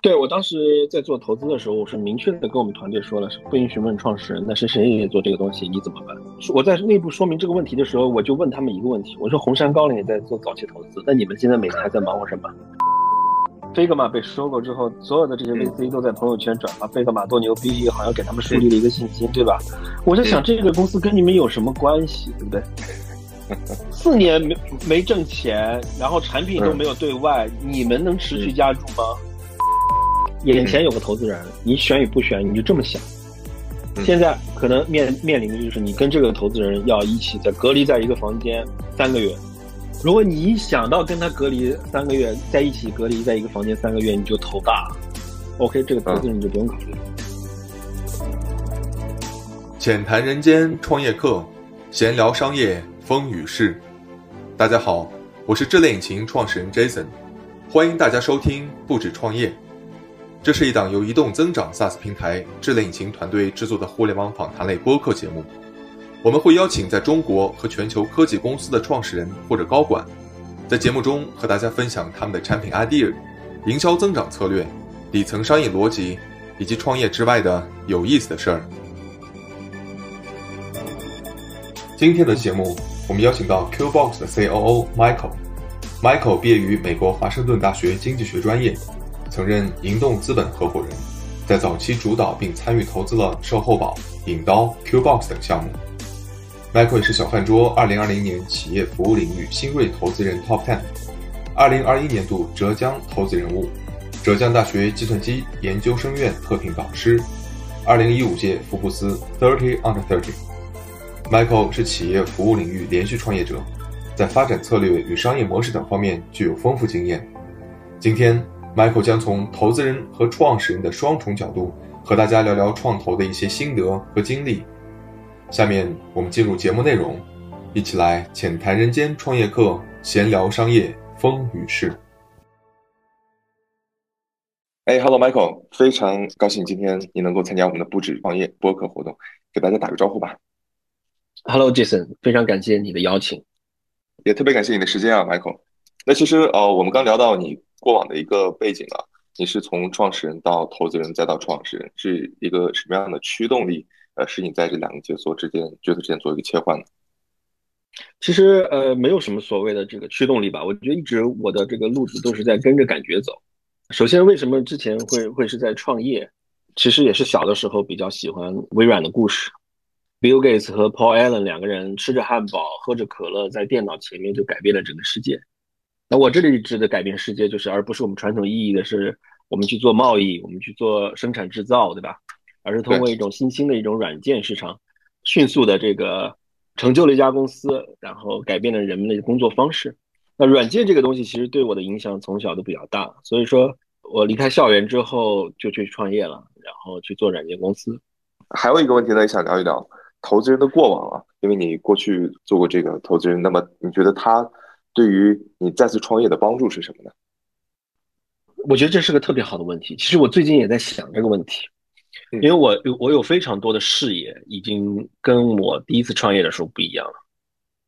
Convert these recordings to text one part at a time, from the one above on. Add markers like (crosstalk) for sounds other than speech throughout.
对我当时在做投资的时候，我是明确的跟我们团队说了，是不允许问创始人，那是谁也做这个东西，你怎么办？我在内部说明这个问题的时候，我就问他们一个问题，我说红杉高粱也在做早期投资，那你们现在每天还在忙活什么？飞格玛被收购之后，所有的这些 VC 都在朋友圈转发飞格玛多牛逼，好像给他们树立了一个信心，对吧？我在想这个公司跟你们有什么关系，对不对？四年没没挣钱，然后产品都没有对外，你们能持续加入吗？眼前有个投资人，你选与不选，你就这么想。现在可能面面临的就是你跟这个投资人要一起在隔离在一个房间三个月。如果你一想到跟他隔离三个月，在一起隔离在一个房间三个月，你就头大。OK，这个投资人你就不用考虑。浅谈人间创业课，闲聊商业风雨事。大家好，我是智联引擎创始人 Jason，欢迎大家收听不止创业。这是一档由移动增长 SaaS 平台智联引擎团队制作的互联网访谈类播客节目。我们会邀请在中国和全球科技公司的创始人或者高管，在节目中和大家分享他们的产品 idea、营销增长策略、底层商业逻辑，以及创业之外的有意思的事儿。今天的节目，我们邀请到 Qbox 的 COO Michael。Michael 毕业于美国华盛顿大学经济学专业。曾任盈动资本合伙人，在早期主导并参与投资了售后宝、引刀、Qbox 等项目。Michael 是小饭桌2020年企业服务领域新锐投资人 Top Ten，2021 年度浙江投资人物，浙江大学计算机研究生院特聘导师，2015届福布斯 Thirty Under Thirty。Michael 是企业服务领域连续创业者，在发展策略与商业模式等方面具有丰富经验。今天。Michael 将从投资人和创始人的双重角度和大家聊聊创投的一些心得和经历。下面我们进入节目内容，一起来浅谈人间创业课，闲聊商业风雨事。哎，Hello Michael，非常高兴今天你能够参加我们的不止创业播客活动，给大家打个招呼吧。Hello Jason，非常感谢你的邀请，也特别感谢你的时间啊，Michael。那其实呃，我们刚聊到你。过往的一个背景啊，你是从创始人到投资人再到创始人，是一个什么样的驱动力？呃，使你在这两个角色之间角色之间做一个切换呢？其实呃，没有什么所谓的这个驱动力吧。我觉得一直我的这个路子都是在跟着感觉走。首先，为什么之前会会是在创业？其实也是小的时候比较喜欢微软的故事，Bill Gates 和 Paul Allen 两个人吃着汉堡，喝着可乐，在电脑前面就改变了整个世界。那我这里指的改变世界，就是而不是我们传统意义的，是我们去做贸易，我们去做生产制造，对吧？而是通过一种新兴的一种软件市场，迅速的这个成就了一家公司，然后改变了人们的工作方式。那软件这个东西其实对我的影响从小都比较大，所以说我离开校园之后就去创业了，然后去做软件公司。还有一个问题呢，想聊一聊投资人的过往啊，因为你过去做过这个投资人，那么你觉得他？对于你再次创业的帮助是什么呢？我觉得这是个特别好的问题。其实我最近也在想这个问题，因为我我有非常多的视野，已经跟我第一次创业的时候不一样了。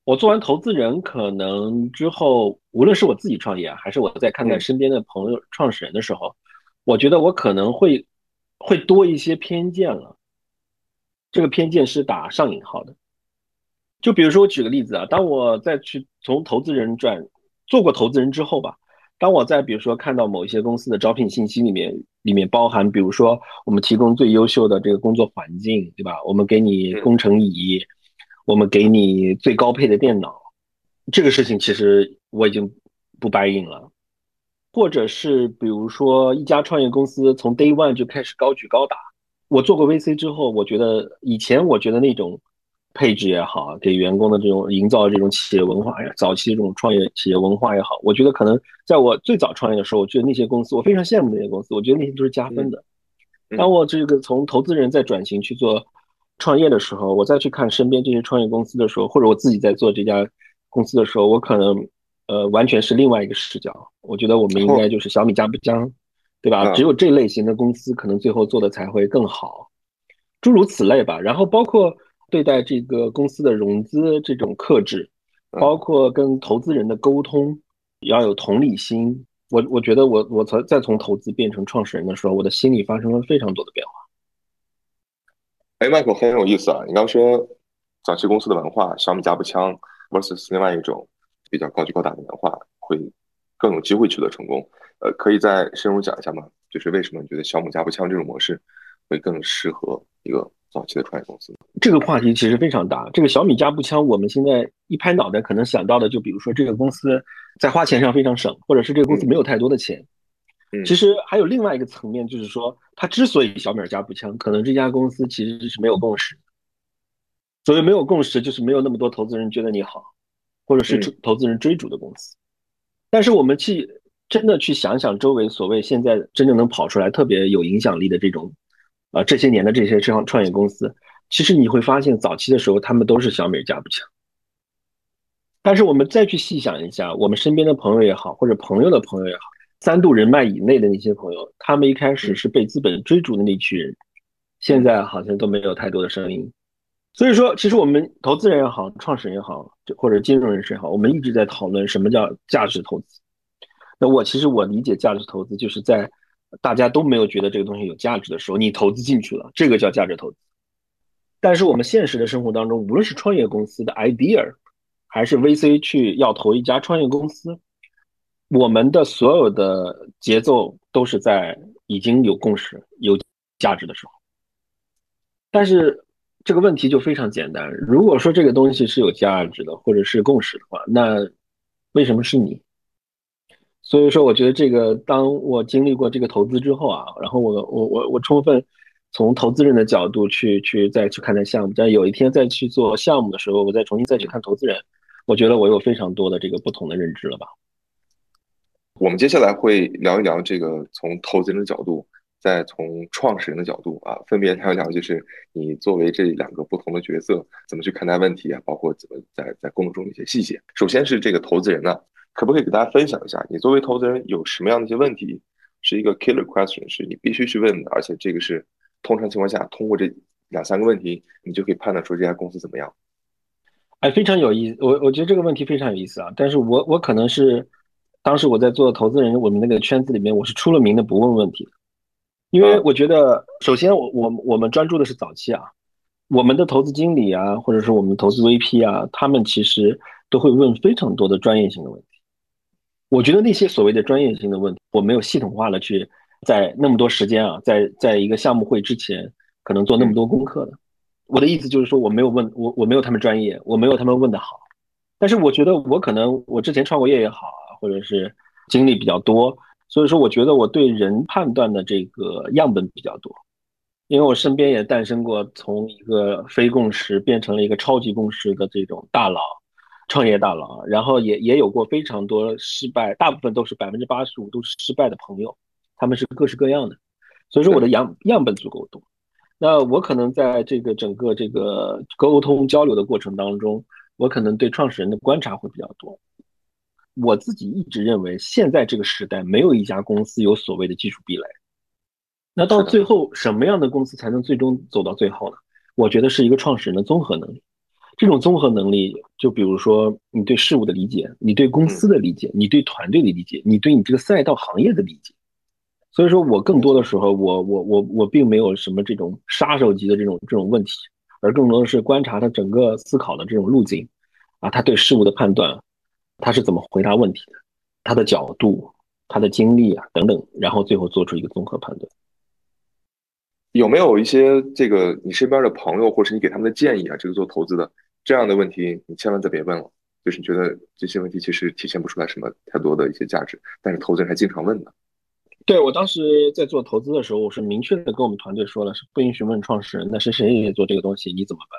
我做完投资人可能之后，无论是我自己创业，还是我在看看身边的朋友创始人的时候，我觉得我可能会会多一些偏见了。这个偏见是打上引号的。就比如说，我举个例子啊，当我再去从投资人转做过投资人之后吧，当我在比如说看到某一些公司的招聘信息里面，里面包含比如说我们提供最优秀的这个工作环境，对吧？我们给你工程椅，我们给你最高配的电脑，这个事情其实我已经不 buy in 了。或者是比如说一家创业公司从 day one 就开始高举高打，我做过 VC 之后，我觉得以前我觉得那种。配置也好，给员工的这种营造这种企业文化呀，早期这种创业企业文化也好，我觉得可能在我最早创业的时候，我觉得那些公司我非常羡慕那些公司，我觉得那些都是加分的。当我这个从投资人在转型去做创业的时候，我再去看身边这些创业公司的时候，或者我自己在做这家公司的时候，我可能呃完全是另外一个视角。我觉得我们应该就是小米加不加，对吧？只有这类型的公司可能最后做的才会更好，诸如此类吧。然后包括。对待这个公司的融资这种克制，包括跟投资人的沟通要有同理心，我我觉得我我从再从投资变成创始人的时候，我的心里发生了非常多的变化。哎，Michael 很有意思啊！你刚说早期公司的文化，小米加步枪 versus 另外一种比较高举高打的文化，会更有机会取得成功。呃，可以再深入讲一下吗？就是为什么你觉得小米加步枪这种模式会更适合一个早期的创业公司？这个话题其实非常大。这个小米加步枪，我们现在一拍脑袋可能想到的，就比如说这个公司。在花钱上非常省，或者是这个公司没有太多的钱。其实还有另外一个层面，就是说，它之所以小米加步枪，可能这家公司其实是没有共识。所谓没有共识，就是没有那么多投资人觉得你好，或者是投资人追逐的公司。但是我们去真的去想想周围所谓现在真正能跑出来特别有影响力的这种，呃，这些年的这些创创业公司，其实你会发现早期的时候他们都是小米加步枪。但是我们再去细想一下，我们身边的朋友也好，或者朋友的朋友也好，三度人脉以内的那些朋友，他们一开始是被资本追逐的那群人，现在好像都没有太多的声音。所以说，其实我们投资人也好，创始人也好，或者金融人士也好，我们一直在讨论什么叫价值投资。那我其实我理解价值投资，就是在大家都没有觉得这个东西有价值的时候，你投资进去了，这个叫价值投资。但是我们现实的生活当中，无论是创业公司的 idea。还是 VC 去要投一家创业公司，我们的所有的节奏都是在已经有共识、有价值的时候。但是这个问题就非常简单：如果说这个东西是有价值的，或者是共识的话，那为什么是你？所以说，我觉得这个，当我经历过这个投资之后啊，然后我我我我充分从投资人的角度去去再去看待项目，在有一天再去做项目的时候，我再重新再去看投资人。我觉得我有非常多的这个不同的认知了吧。我们接下来会聊一聊这个从投资人的角度，再从创始人的角度啊，分别聊一聊就是你作为这两个不同的角色，怎么去看待问题啊，包括怎么在在工作中的一些细节。首先是这个投资人呢，可不可以给大家分享一下，你作为投资人有什么样的一些问题，是一个 killer question，是你必须去问的，而且这个是通常情况下通过这两三个问题，你就可以判断出这家公司怎么样。哎，非常有意思，我我觉得这个问题非常有意思啊。但是我我可能是当时我在做投资人，我们那个圈子里面，我是出了名的不问问题，因为我觉得首先我我我们专注的是早期啊，我们的投资经理啊，或者是我们投资 VP 啊，他们其实都会问非常多的专业性的问题。我觉得那些所谓的专业性的问题，我没有系统化的去在那么多时间啊，在在一个项目会之前，可能做那么多功课的。我的意思就是说，我没有问我，我没有他们专业，我没有他们问的好。但是我觉得我可能我之前创过业也好啊，或者是经历比较多，所以说我觉得我对人判断的这个样本比较多。因为我身边也诞生过从一个非共识变成了一个超级共识的这种大佬，创业大佬，然后也也有过非常多失败，大部分都是百分之八十五都是失败的朋友，他们是各式各样的，所以说我的样样本足够多。那我可能在这个整个这个沟通交流的过程当中，我可能对创始人的观察会比较多。我自己一直认为，现在这个时代没有一家公司有所谓的技术壁垒。那到最后，什么样的公司才能最终走到最后呢？我觉得是一个创始人的综合能力。这种综合能力，就比如说你对事物的理解，你对公司的理解，你对团队的理解，你对你这个赛道行业的理解。所以说我更多的时候，我我我我并没有什么这种杀手级的这种这种问题，而更多的是观察他整个思考的这种路径，啊，他对事物的判断，他是怎么回答问题的，他的角度，他的经历啊等等，然后最后做出一个综合判断。有没有一些这个你身边的朋友，或者是你给他们的建议啊？这个做投资的这样的问题，你千万再别问了，就是你觉得这些问题其实体现不出来什么太多的一些价值，但是投资人还经常问的。对我当时在做投资的时候，我是明确的跟我们团队说了，是不允许问创始人，那是谁也做这个东西，你怎么办？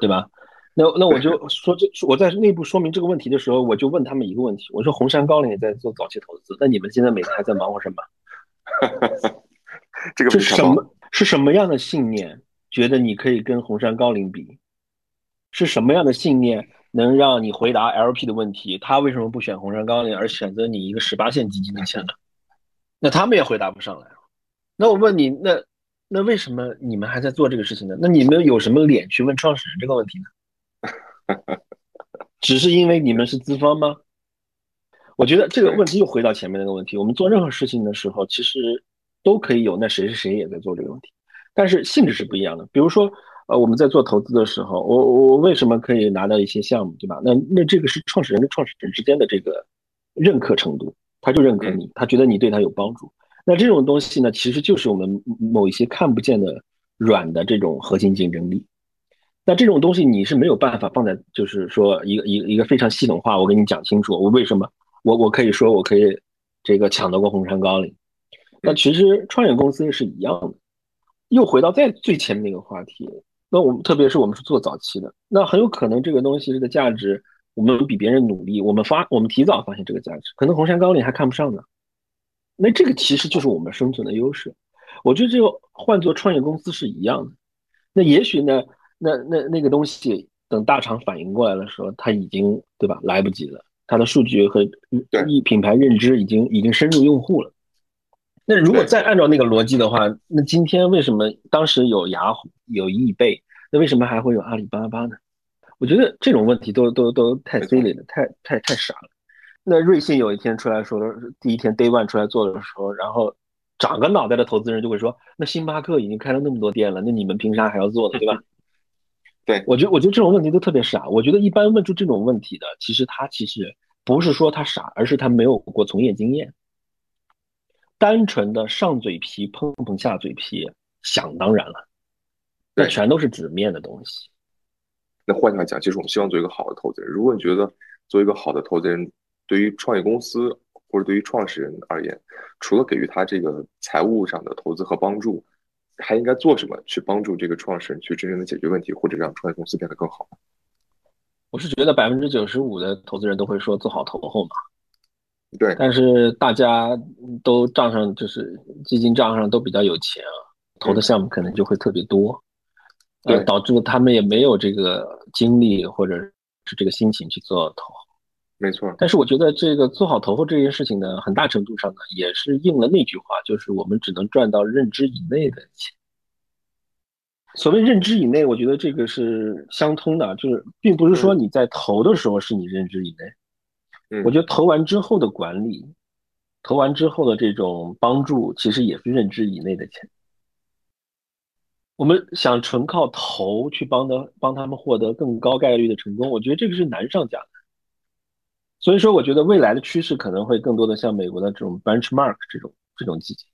对吧？那那我就 (laughs) 说，这我在内部说明这个问题的时候，我就问他们一个问题，我说红杉高瓴也在做早期投资，那你们现在每天还在忙活什么？(laughs) 这个是什么？是什么样的信念，觉得你可以跟红山高瓴比？是什么样的信念能让你回答 LP 的问题？他为什么不选红山高瓴，而选择你一个十八线基金的钱呢？那他们也回答不上来。那我问你，那那为什么你们还在做这个事情呢？那你们有什么脸去问创始人这个问题呢？(laughs) 只是因为你们是资方吗？我觉得这个问题又回到前面那个问题，我们做任何事情的时候，其实都可以有那谁是谁也在做这个问题，但是性质是不一样的。比如说，呃，我们在做投资的时候，我我为什么可以拿到一些项目，对吧？那那这个是创始人跟创始人之间的这个认可程度，他就认可你，他觉得你对他有帮助。那这种东西呢，其实就是我们某一些看不见的软的这种核心竞争力。那这种东西你是没有办法放在，就是说一个一个一个非常系统化，我跟你讲清楚，我为什么我我可以说我可以这个抢得过红杉高岭。那其实创业公司是一样的，又回到在最前面那个话题。那我们特别是我们是做早期的，那很有可能这个东西这个价值，我们比别人努力，我们发我们提早发现这个价值，可能红山高岭还看不上呢。那这个其实就是我们生存的优势。我觉得这个换做创业公司是一样的。那也许呢？那那那个东西，等大厂反应过来的时候，它已经对吧？来不及了，它的数据和一品牌认知已经已经深入用户了。那如果再按照那个逻辑的话，那今天为什么当时有雅虎有易贝，那为什么还会有阿里巴巴呢？我觉得这种问题都都都太 silly 了，太太太傻了。那瑞幸有一天出来说，第一天 day one 出来做的时候，然后长个脑袋的投资人就会说，那星巴克已经开了那么多店了，那你们凭啥还要做呢？对吧？(laughs) 对我觉得，我觉得这种问题都特别傻。我觉得一般问出这种问题的，其实他其实不是说他傻，而是他没有过从业经验，单纯的上嘴皮碰碰下嘴皮，想当然了，那全都是纸面的东西。那换句话讲，其实我们希望做一个好的投资人。如果你觉得做一个好的投资人，对于创业公司或者对于创始人而言，除了给予他这个财务上的投资和帮助。还应该做什么去帮助这个创始人去真正的解决问题，或者让创业公司变得更好？我是觉得百分之九十五的投资人都会说做好投后嘛。对，但是大家都账上就是基金账上都比较有钱啊，投的项目可能就会特别多，对，导致他们也没有这个精力或者是这个心情去做投。没错，但是我觉得这个做好投后这件事情呢，很大程度上呢，也是应了那句话，就是我们只能赚到认知以内的钱。所谓认知以内，我觉得这个是相通的，就是并不是说你在投的时候是你认知以内。嗯，我觉得投完之后的管理，投完之后的这种帮助，其实也是认知以内的钱。我们想纯靠投去帮的帮他们获得更高概率的成功，我觉得这个是难上加难。所以说，我觉得未来的趋势可能会更多的像美国的这种 benchmark 这种这种基金，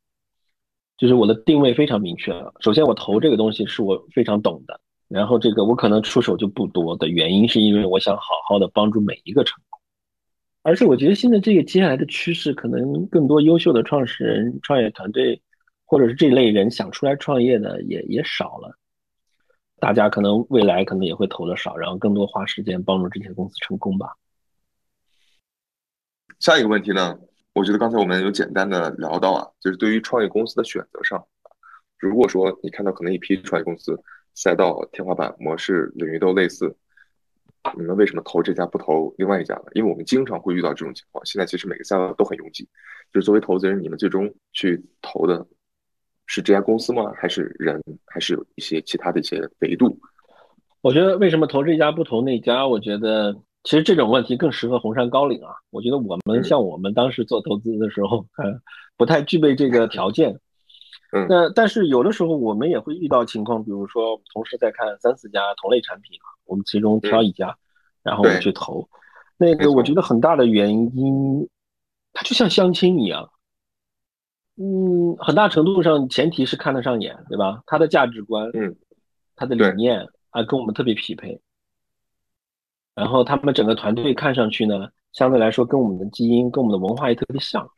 就是我的定位非常明确了。首先，我投这个东西是我非常懂的，然后这个我可能出手就不多的原因，是因为我想好好的帮助每一个成功。而且，我觉得现在这个接下来的趋势，可能更多优秀的创始人、创业团队，或者是这类人想出来创业的也也少了。大家可能未来可能也会投的少，然后更多花时间帮助这些公司成功吧。下一个问题呢？我觉得刚才我们有简单的聊到啊，就是对于创业公司的选择上，如果说你看到可能一批创业公司赛道、天花板、模式、领域都类似，你们为什么投这家不投另外一家呢？因为我们经常会遇到这种情况。现在其实每个赛道都很拥挤，就是作为投资人，你们最终去投的是这家公司吗？还是人？还是有一些其他的一些维度？我觉得为什么投这家不投那家？我觉得。其实这种问题更适合红杉高岭啊，我觉得我们像我们当时做投资的时候，呃，(laughs) 不太具备这个条件。嗯，那但是有的时候我们也会遇到情况，比如说同时在看三四家同类产品啊，我们其中挑一家，然后我们去投。那个我觉得很大的原因，它就像相亲一样，嗯，很大程度上前提是看得上眼，对吧？他的价值观，嗯，他的理念啊，跟我们特别匹配。然后他们整个团队看上去呢，相对来说跟我们的基因、跟我们的文化也特别像。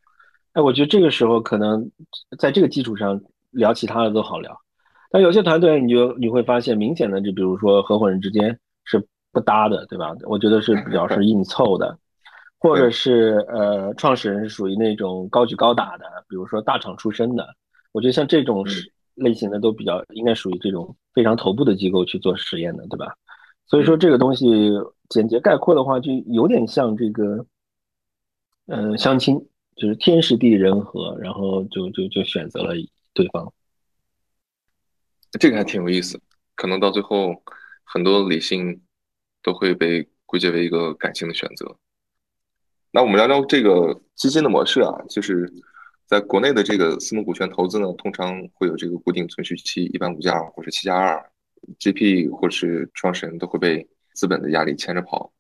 哎，我觉得这个时候可能在这个基础上聊其他的都好聊。但有些团队，你就你会发现明显的，就比如说合伙人之间是不搭的，对吧？我觉得是比较是硬凑的，或者是呃，创始人是属于那种高举高打的，比如说大厂出身的。我觉得像这种类型的都比较应该属于这种非常头部的机构去做实验的，对吧？所以说这个东西。简洁概括的话，就有点像这个，嗯，相亲，就是天时地利人和，然后就就就选择了对方。这个还挺有意思，可能到最后，很多理性都会被归结为一个感性的选择。那我们聊聊这个基金的模式啊，就是在国内的这个私募股权投资呢，通常会有这个固定存续期，一般五加二或者七加二，GP 或是创始人都会被资本的压力牵着跑，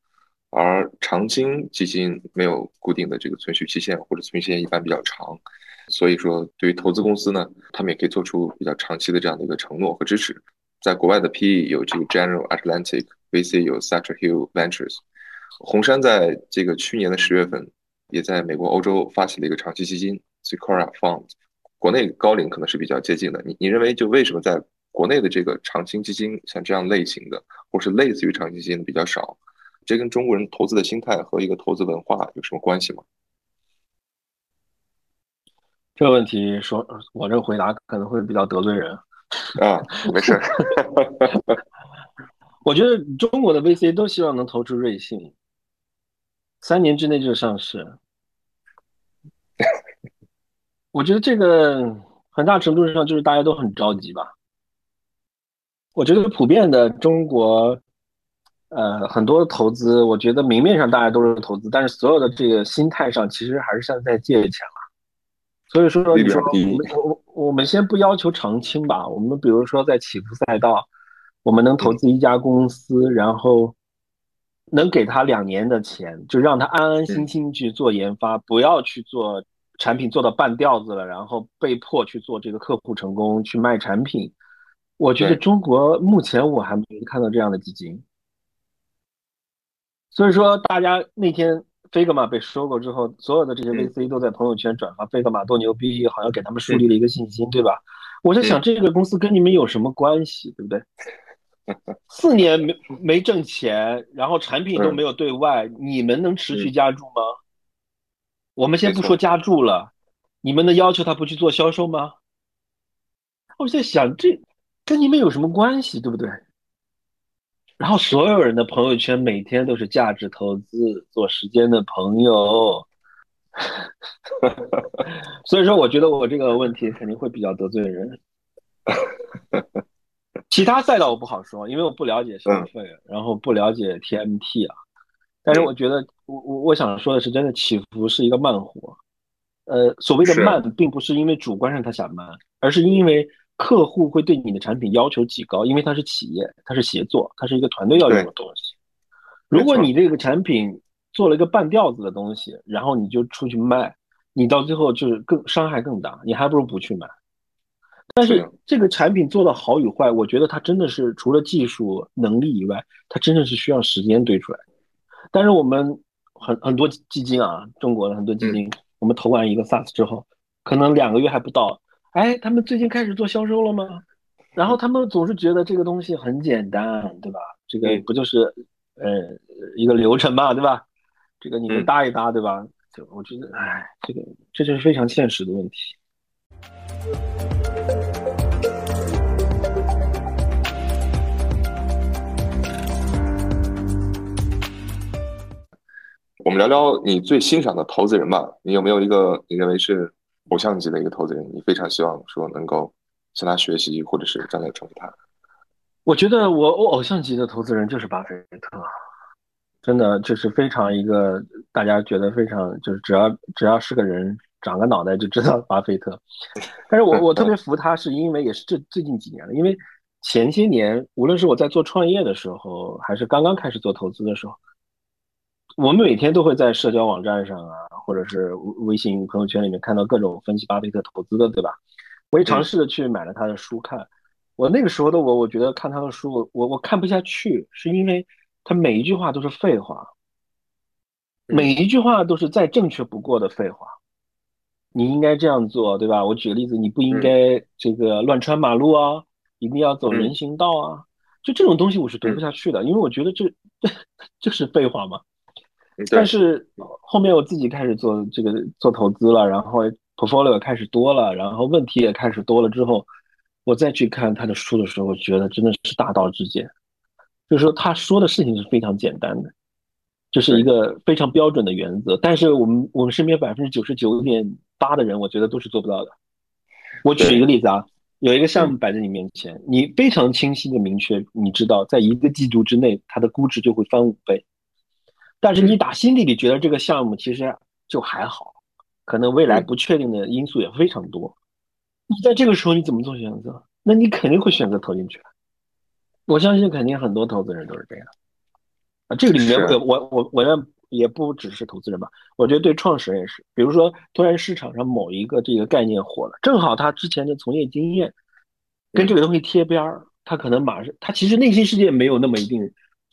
而长青基金没有固定的这个存续期限，或者存续期限一般比较长，所以说对于投资公司呢，他们也可以做出比较长期的这样的一个承诺和支持。在国外的 PE 有这个 General Atlantic，VC 有 s a t r Hill Ventures。红杉在这个去年的十月份，也在美国、欧洲发起了一个长期基金，Sicora Fund，国内高龄可能是比较接近的。你你认为就为什么在国内的这个长青基金像这样类型的，或是类似于长期基金的比较少？这跟中国人投资的心态和一个投资文化有什么关系吗？这个问题说，我这个回答可能会比较得罪人啊，没事。(laughs) 我觉得中国的 VC 都希望能投出瑞幸。三年之内就上市，我觉得这个很大程度上就是大家都很着急吧。我觉得普遍的中国，呃，很多投资，我觉得明面上大家都是投资，但是所有的这个心态上，其实还是像在借钱了。所以说，你说我我我们先不要求长青吧，我们比如说在起伏赛道，我们能投资一家公司，然后。能给他两年的钱，就让他安安心心去做研发，不要去做产品做到半吊子了，然后被迫去做这个客户成功去卖产品。我觉得中国目前我还没看到这样的基金。所以说，大家那天 Figma 被收购之后，所有的这些 VC 都在朋友圈转发 Figma 多牛逼，好像给他们树立了一个信心，对吧？(laughs) 我在想，这个公司跟你们有什么关系，对不对？四年没没挣钱，然后产品都没有对外，你们能持续加注吗？我们先不说加注了，你们能要求他不去做销售吗？我在想，这跟你们有什么关系，对不对？然后所有人的朋友圈每天都是价值投资，做时间的朋友，(laughs) 所以说，我觉得我这个问题肯定会比较得罪人。其他赛道我不好说，因为我不了解消费，然后不了解 TMT 啊。但是我觉得，我我我想说的是，真的起伏是一个慢活。呃，所谓的慢，并不是因为主观上他想慢，而是因为客户会对你的产品要求极高，因为它是企业，它是协作，它是一个团队要用的东西。如果你这个产品做了一个半吊子的东西，然后你就出去卖，你到最后就是更伤害更大，你还不如不去买。但是这个产品做的好与坏，我觉得它真的是除了技术能力以外，它真的是需要时间堆出来。但是我们很很多基金啊，中国的很多基金，我们投完一个 SaaS 之后，可能两个月还不到，哎，他们最近开始做销售了吗？然后他们总是觉得这个东西很简单，对吧？这个不就是呃一个流程嘛，对吧？这个你们搭一搭，对吧？就我觉得，哎，这个这就是非常现实的问题。我们聊聊你最欣赏的投资人吧。你有没有一个你认为是偶像级的一个投资人？你非常希望说能够向他学习，或者是站在成为他？我觉得我我偶像级的投资人就是巴菲特，真的就是非常一个大家觉得非常就是只要只要是个人长个脑袋就知道巴菲特。但是我 (laughs) 我特别服他，是因为也是这最近几年了，因为前些年无论是我在做创业的时候，还是刚刚开始做投资的时候。我们每天都会在社交网站上啊，或者是微信朋友圈里面看到各种分析巴菲特投资的，对吧？我也尝试着去买了他的书看。我那个时候的我，我觉得看他的书，我我看不下去，是因为他每一句话都是废话，每一句话都是再正确不过的废话。你应该这样做，对吧？我举个例子，你不应该这个乱穿马路啊，一定要走人行道啊。就这种东西我是读不下去的，因为我觉得这这 (laughs) 这是废话嘛。但是后面我自己开始做这个做投资了，然后 portfolio 开始多了，然后问题也开始多了之后，我再去看他的书的时候，我觉得真的是大道至简。就是说他说的事情是非常简单的，这是一个非常标准的原则。但是我们我们身边百分之九十九点八的人，我觉得都是做不到的。我举一个例子啊，有一个项目摆在你面前，你非常清晰的明确，你知道在一个季度之内，它的估值就会翻五倍。但是你打心底里觉得这个项目其实就还好，可能未来不确定的因素也非常多。你在这个时候你怎么做选择？那你肯定会选择投进去。我相信肯定很多投资人都是这样。啊，这个里面我我我我认也不只是投资人吧，我觉得对创始人也是。比如说，突然市场上某一个这个概念火了，正好他之前的从业经验跟这个东西贴边儿，他可能马上他其实内心世界没有那么一定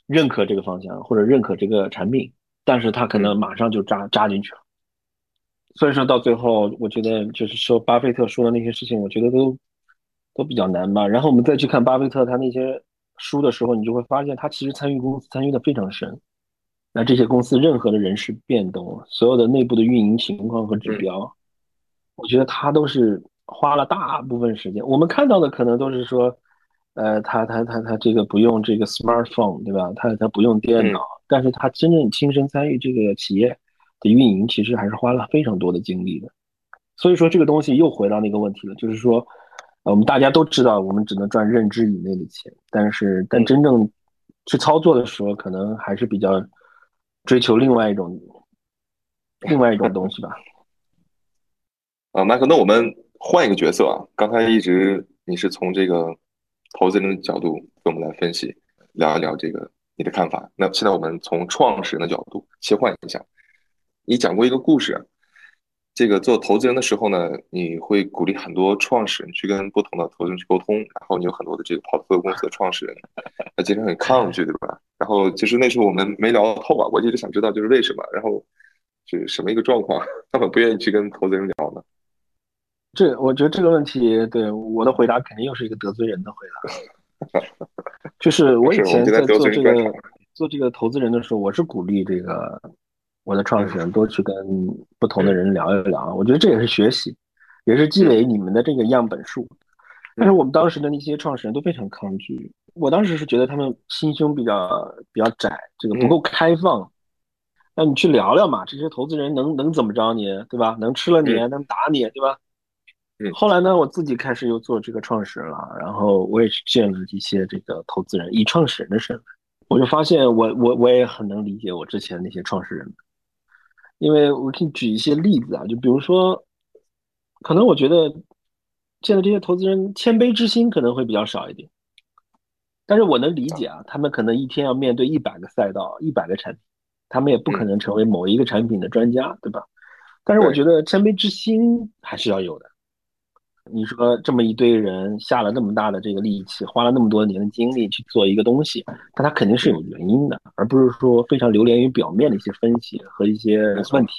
认可这个方向或者认可这个产品，但是他可能马上就扎扎进去了。所以说到最后，我觉得就是说巴菲特说的那些事情，我觉得都都比较难吧。然后我们再去看巴菲特他那些。书的时候，你就会发现他其实参与公司参与的非常深。那这些公司任何的人事变动，所有的内部的运营情况和指标，我觉得他都是花了大部分时间。我们看到的可能都是说，呃，他他他他这个不用这个 smartphone，对吧？他他不用电脑，但是他真正亲身参与这个企业的运营，其实还是花了非常多的精力的。所以说，这个东西又回到那个问题了，就是说。我们大家都知道，我们只能赚认知以内的钱，但是但真正去操作的时候，可能还是比较追求另外一种另外一种东西吧。(laughs) 啊，麦克，那我们换一个角色啊。刚才一直你是从这个投资人的角度跟我们来分析，聊一聊这个你的看法。那现在我们从创始人的角度切换一下，你讲过一个故事。这个做投资人的时候呢，你会鼓励很多创始人去跟不同的投资人去沟通，然后你有很多的这个跑特公司的创始人，他经常很抗拒，对吧？然后其实那时候我们没聊透啊，我一直想知道就是为什么，然后是什么一个状况，(laughs) 他们不愿意去跟投资人聊呢？这我觉得这个问题，对我的回答肯定又是一个得罪人的回答，就是我以前在做这个做这个投资人的时候，我是鼓励这个。我的创始人多去跟不同的人聊一聊，我觉得这也是学习，也是积累你们的这个样本数。但是我们当时的那些创始人都非常抗拒，我当时是觉得他们心胸比较比较窄，这个不够开放。那你去聊聊嘛，这些投资人能能怎么着你，对吧？能吃了你，能打你，对吧？后来呢，我自己开始又做这个创始人了，然后我也是见了一些这个投资人，以创始人的身份，我就发现我我我也很能理解我之前那些创始人。因为我可以举一些例子啊，就比如说，可能我觉得现在这些投资人谦卑之心可能会比较少一点，但是我能理解啊，他们可能一天要面对一百个赛道、一百个产品，他们也不可能成为某一个产品的专家，对吧？但是我觉得谦卑之心还是要有的。你说这么一堆人下了那么大的这个力气，花了那么多年的精力去做一个东西，但它肯定是有原因的，而不是说非常流连于表面的一些分析和一些问题。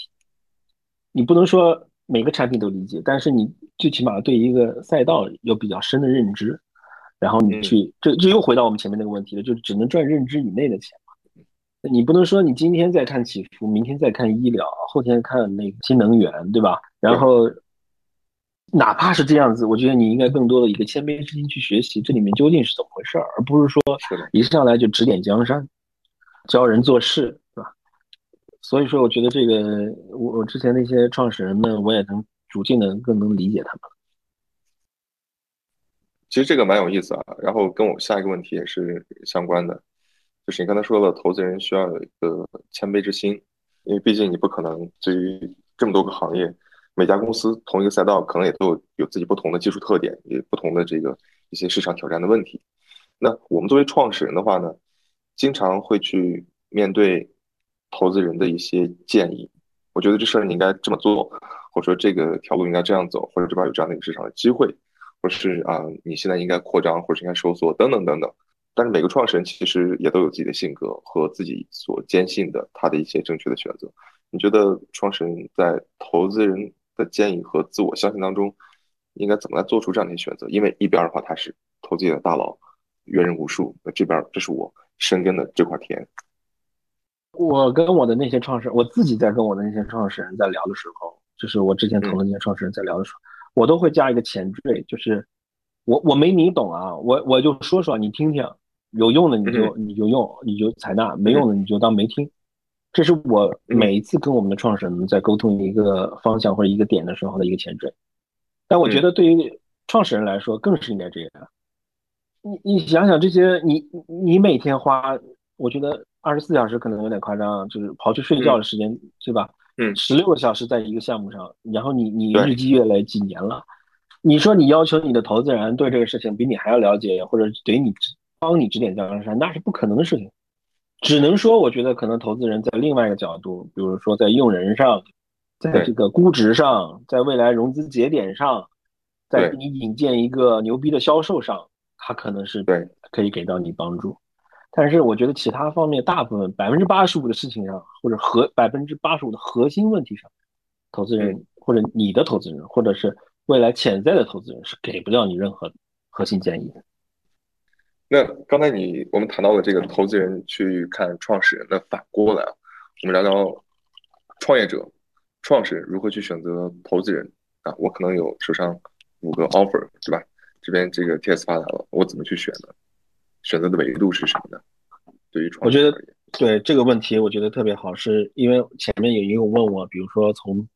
你不能说每个产品都理解，但是你最起码对一个赛道有比较深的认知，然后你去，这这又回到我们前面那个问题了，就只能赚认知以内的钱嘛。你不能说你今天在看起伏，明天再看医疗，后天看那个新能源，对吧？然后。哪怕是这样子，我觉得你应该更多的一个谦卑之心去学习这里面究竟是怎么回事儿，而不是说一上来就指点江山，教人做事，是吧？所以说，我觉得这个我我之前那些创始人们，我也能逐渐的更能理解他们。其实这个蛮有意思啊，然后跟我下一个问题也是相关的，就是你刚才说了，投资人需要有一个谦卑之心，因为毕竟你不可能对于这么多个行业。每家公司同一个赛道可能也都有有自己不同的技术特点，也不同的这个一些市场挑战的问题。那我们作为创始人的话呢，经常会去面对投资人的一些建议。我觉得这事儿你应该这么做，或者说这个条路应该这样走，或者这边有这样的一个市场的机会，或者是啊你现在应该扩张，或者应该收缩等等等等。但是每个创始人其实也都有自己的性格和自己所坚信的他的一些正确的选择。你觉得创始人在投资人？的建议和自我相信当中，应该怎么来做出这样的选择？因为一边的话他是投资界的大佬，阅人无数，那这边这是我深耕的这块田。我跟我的那些创始人，我自己在跟我的那些创始人在聊的时候，就是我之前投的那些创始人在聊的时候，我都会加一个前缀，就是我我没你懂啊，我我就说说你听听，有用的你就你就用，你就采纳；没用的你就当没听。这是我每一次跟我们的创始人在沟通一个方向或者一个点的时候的一个前缀，但我觉得对于创始人来说更是应该这样。你你想想这些，你你每天花我觉得二十四小时可能有点夸张，就是刨去睡觉的时间，对吧？嗯，十六个小时在一个项目上，然后你你日积月累几年了，你说你要求你的投资人对这个事情比你还要了解，或者给你帮你指点江山，那是不可能的事情。只能说，我觉得可能投资人在另外一个角度，比如说在用人上，在这个估值上，在未来融资节点上，在你引荐一个牛逼的销售上，他可能是对可以给到你帮助。但是我觉得其他方面，大部分百分之八十五的事情上，或者核百分之八十五的核心问题上，投资人或者你的投资人，或者是未来潜在的投资人，是给不了你任何核心建议的。那刚才你我们谈到了这个投资人去看创始人，那反过来，我们聊聊创业者、创始人如何去选择投资人啊？我可能有手上五个 offer，对吧？这边这个 TS 发来了，我怎么去选呢？选择的维度是什么呢？对于创我觉得对这个问题，我觉得特别好，是因为前面有一个问我，比如说从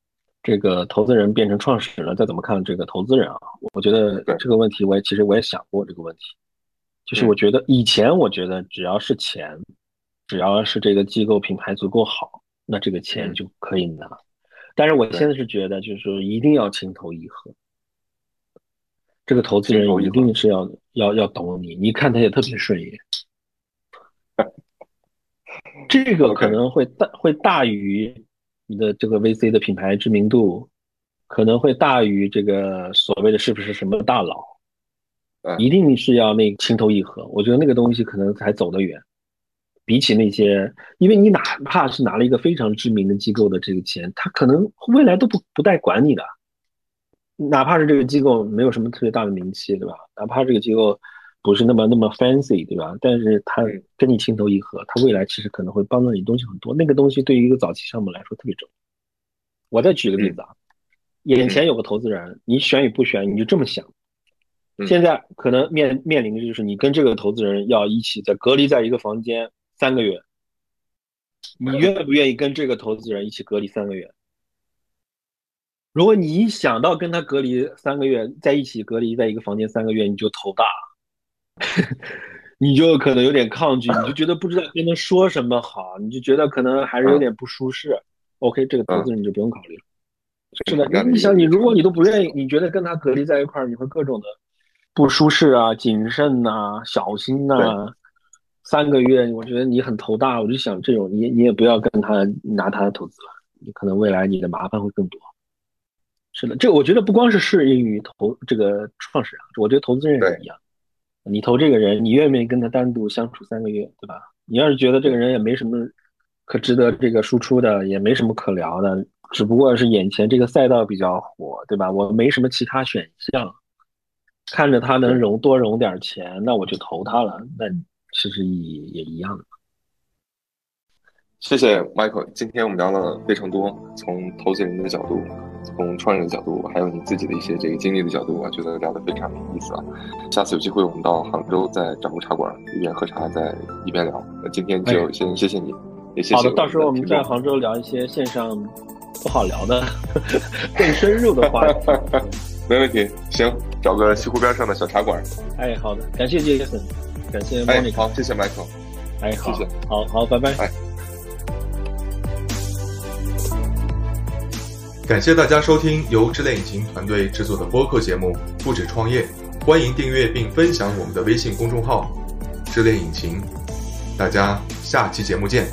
这个投资人变成创始人，再怎么看这个投资人啊？我觉得这个问题，我也其实我也想过这个问题。就是我觉得以前我觉得只要是钱，只要是这个机构品牌足够好，那这个钱就可以拿。但是我现在是觉得，就是说一定要情投意合，这个投资人一定是要要要懂你，你看他也特别顺眼。(laughs) 这个可能会大会大于你的这个 VC 的品牌知名度，可能会大于这个所谓的是不是什么大佬。一定是要那情投意合，我觉得那个东西可能才走得远。比起那些，因为你哪怕是拿了一个非常知名的机构的这个钱，他可能未来都不不带管你的。哪怕是这个机构没有什么特别大的名气，对吧？哪怕这个机构不是那么那么 fancy，对吧？但是他跟你情投意合，他未来其实可能会帮到你东西很多。那个东西对于一个早期项目来说特别重要。我再举个例子啊，眼前有个投资人，你选与不选，你就这么想。现在可能面面临的就是你跟这个投资人要一起在隔离在一个房间三个月，你愿不愿意跟这个投资人一起隔离三个月？如果你一想到跟他隔离三个月，在一起隔离在一个房间三个月，你就头大，(laughs) 你就可能有点抗拒，你就觉得不知道跟他说什么好，你就觉得可能还是有点不舒适。OK，这个投资人你就不用考虑了。是的，你想你如果你都不愿意，你觉得跟他隔离在一块儿，你会各种的。不舒适啊，谨慎呐，小心呐。三个月，我觉得你很头大。我就想，这种你你也不要跟他拿他的投资了，你可能未来你的麻烦会更多。是的，这我觉得不光是适应于投这个创始人，我觉得投资人也一样。你投这个人，你愿不愿意跟他单独相处三个月，对吧？你要是觉得这个人也没什么可值得这个输出的，也没什么可聊的，只不过是眼前这个赛道比较火，对吧？我没什么其他选项。看着他能融多融点钱，那我就投他了。那其实意义也一样。谢谢 Michael，今天我们聊了非常多，从投资人的角度，从创业的角度，还有你自己的一些这个经历的角度，我觉得聊得非常有意思啊。下次有机会我们到杭州再找个茶馆，一边喝茶再一边聊。那今天就先谢谢你，也谢谢。好的，到时候我们在杭州聊一些线上不好聊的 (laughs) 更深入的话题。(laughs) 没问题，行，找个西湖边上的小茶馆。哎，好的，感谢杰森，感谢莫妮。好，谢谢 Michael。哎，好，谢谢，好好，拜拜。感谢大家收听由智链引擎团队制作的播客节目《不止创业》，欢迎订阅并分享我们的微信公众号“智链引擎”。大家下期节目见。